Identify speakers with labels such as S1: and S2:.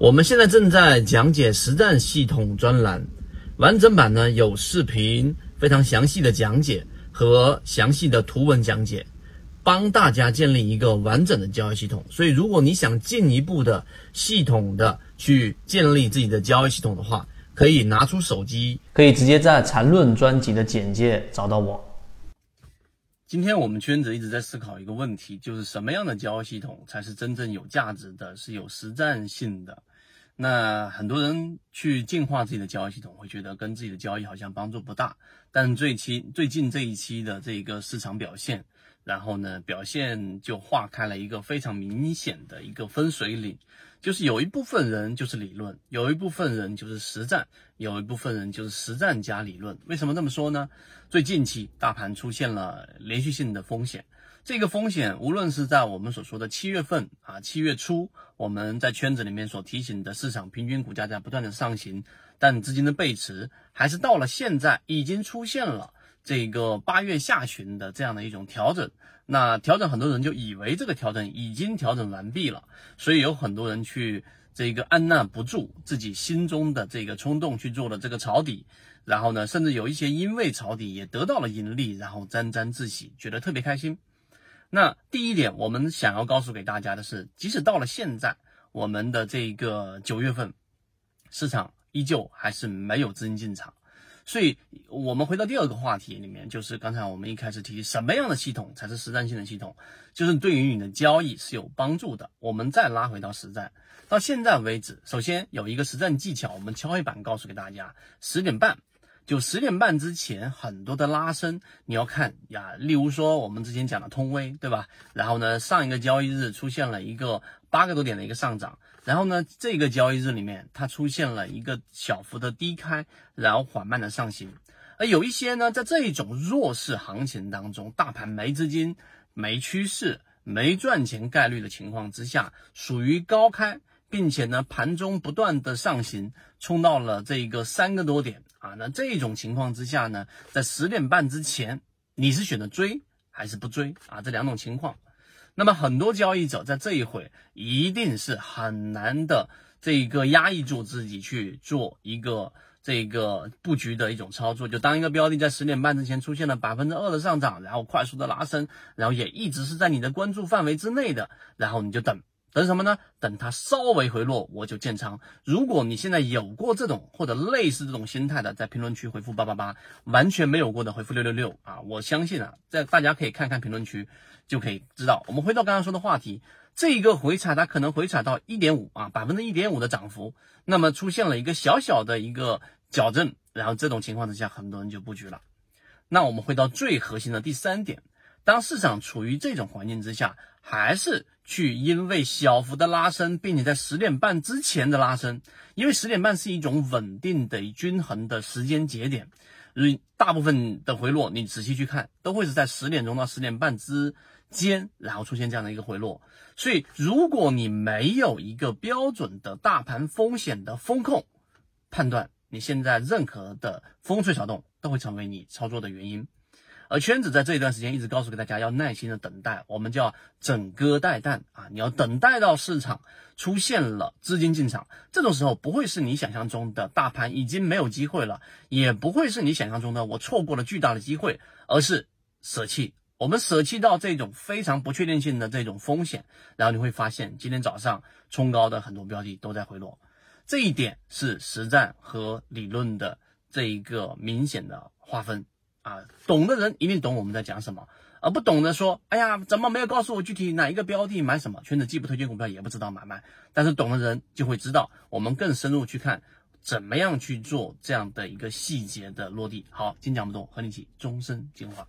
S1: 我们现在正在讲解实战系统专栏，完整版呢有视频，非常详细的讲解和详细的图文讲解，帮大家建立一个完整的交易系统。所以，如果你想进一步的系统的去建立自己的交易系统的话，可以拿出手机，
S2: 可以直接在缠论专辑的简介找到我。
S1: 今天我们圈子一直在思考一个问题，就是什么样的交易系统才是真正有价值的，是有实战性的。那很多人去净化自己的交易系统，会觉得跟自己的交易好像帮助不大。但最期最近这一期的这个市场表现，然后呢表现就划开了一个非常明显的一个分水岭，就是有一部分人就是理论，有一部分人就是实战，有一部分人就是实战加理论。为什么这么说呢？最近期大盘出现了连续性的风险。这个风险，无论是在我们所说的七月份啊，七月初，我们在圈子里面所提醒的市场平均股价在不断的上行，但资金的背驰，还是到了现在已经出现了这个八月下旬的这样的一种调整。那调整，很多人就以为这个调整已经调整完毕了，所以有很多人去这个按捺不住自己心中的这个冲动去做了这个抄底，然后呢，甚至有一些因为抄底也得到了盈利，然后沾沾自喜，觉得特别开心。那第一点，我们想要告诉给大家的是，即使到了现在，我们的这个九月份，市场依旧还是没有资金进场。所以，我们回到第二个话题里面，就是刚才我们一开始提，什么样的系统才是实战性的系统，就是对于你的交易是有帮助的。我们再拉回到实战，到现在为止，首先有一个实战技巧，我们敲黑板告诉给大家，十点半。就十点半之前，很多的拉升你要看呀，例如说我们之前讲的通威，对吧？然后呢，上一个交易日出现了一个八个多点的一个上涨，然后呢，这个交易日里面它出现了一个小幅的低开，然后缓慢的上行。而有一些呢，在这一种弱势行情当中，大盘没资金、没趋势、没赚钱概率的情况之下，属于高开。并且呢，盘中不断的上行，冲到了这个三个多点啊。那这种情况之下呢，在十点半之前，你是选择追还是不追啊？这两种情况。那么很多交易者在这一会一定是很难的，这个压抑住自己去做一个这个布局的一种操作。就当一个标的在十点半之前出现了百分之二的上涨，然后快速的拉升，然后也一直是在你的关注范围之内的，然后你就等。等什么呢？等它稍微回落，我就建仓。如果你现在有过这种或者类似这种心态的，在评论区回复八八八；完全没有过的，回复六六六啊！我相信啊，在大家可以看看评论区，就可以知道。我们回到刚刚说的话题，这一个回踩它可能回踩到一点五啊，百分之一点五的涨幅，那么出现了一个小小的一个矫正，然后这种情况之下，很多人就布局了。那我们回到最核心的第三点。当市场处于这种环境之下，还是去因为小幅的拉升，并且在十点半之前的拉升，因为十点半是一种稳定的、均衡的时间节点，大部分的回落，你仔细去看，都会是在十点钟到十点半之间，然后出现这样的一个回落。所以，如果你没有一个标准的大盘风险的风控判断，你现在任何的风吹草动都会成为你操作的原因。而圈子在这一段时间一直告诉给大家要耐心的等待，我们叫整鸽待旦啊，你要等待到市场出现了资金进场，这种时候不会是你想象中的大盘已经没有机会了，也不会是你想象中的我错过了巨大的机会，而是舍弃，我们舍弃到这种非常不确定性的这种风险，然后你会发现今天早上冲高的很多标的都在回落，这一点是实战和理论的这一个明显的划分。啊，懂的人一定懂我们在讲什么，而不懂的说，哎呀，怎么没有告诉我具体哪一个标的买什么？圈子既不推荐股票，也不知道买卖，但是懂的人就会知道，我们更深入去看，怎么样去做这样的一个细节的落地。好，今天讲不懂，和你一起终身进化。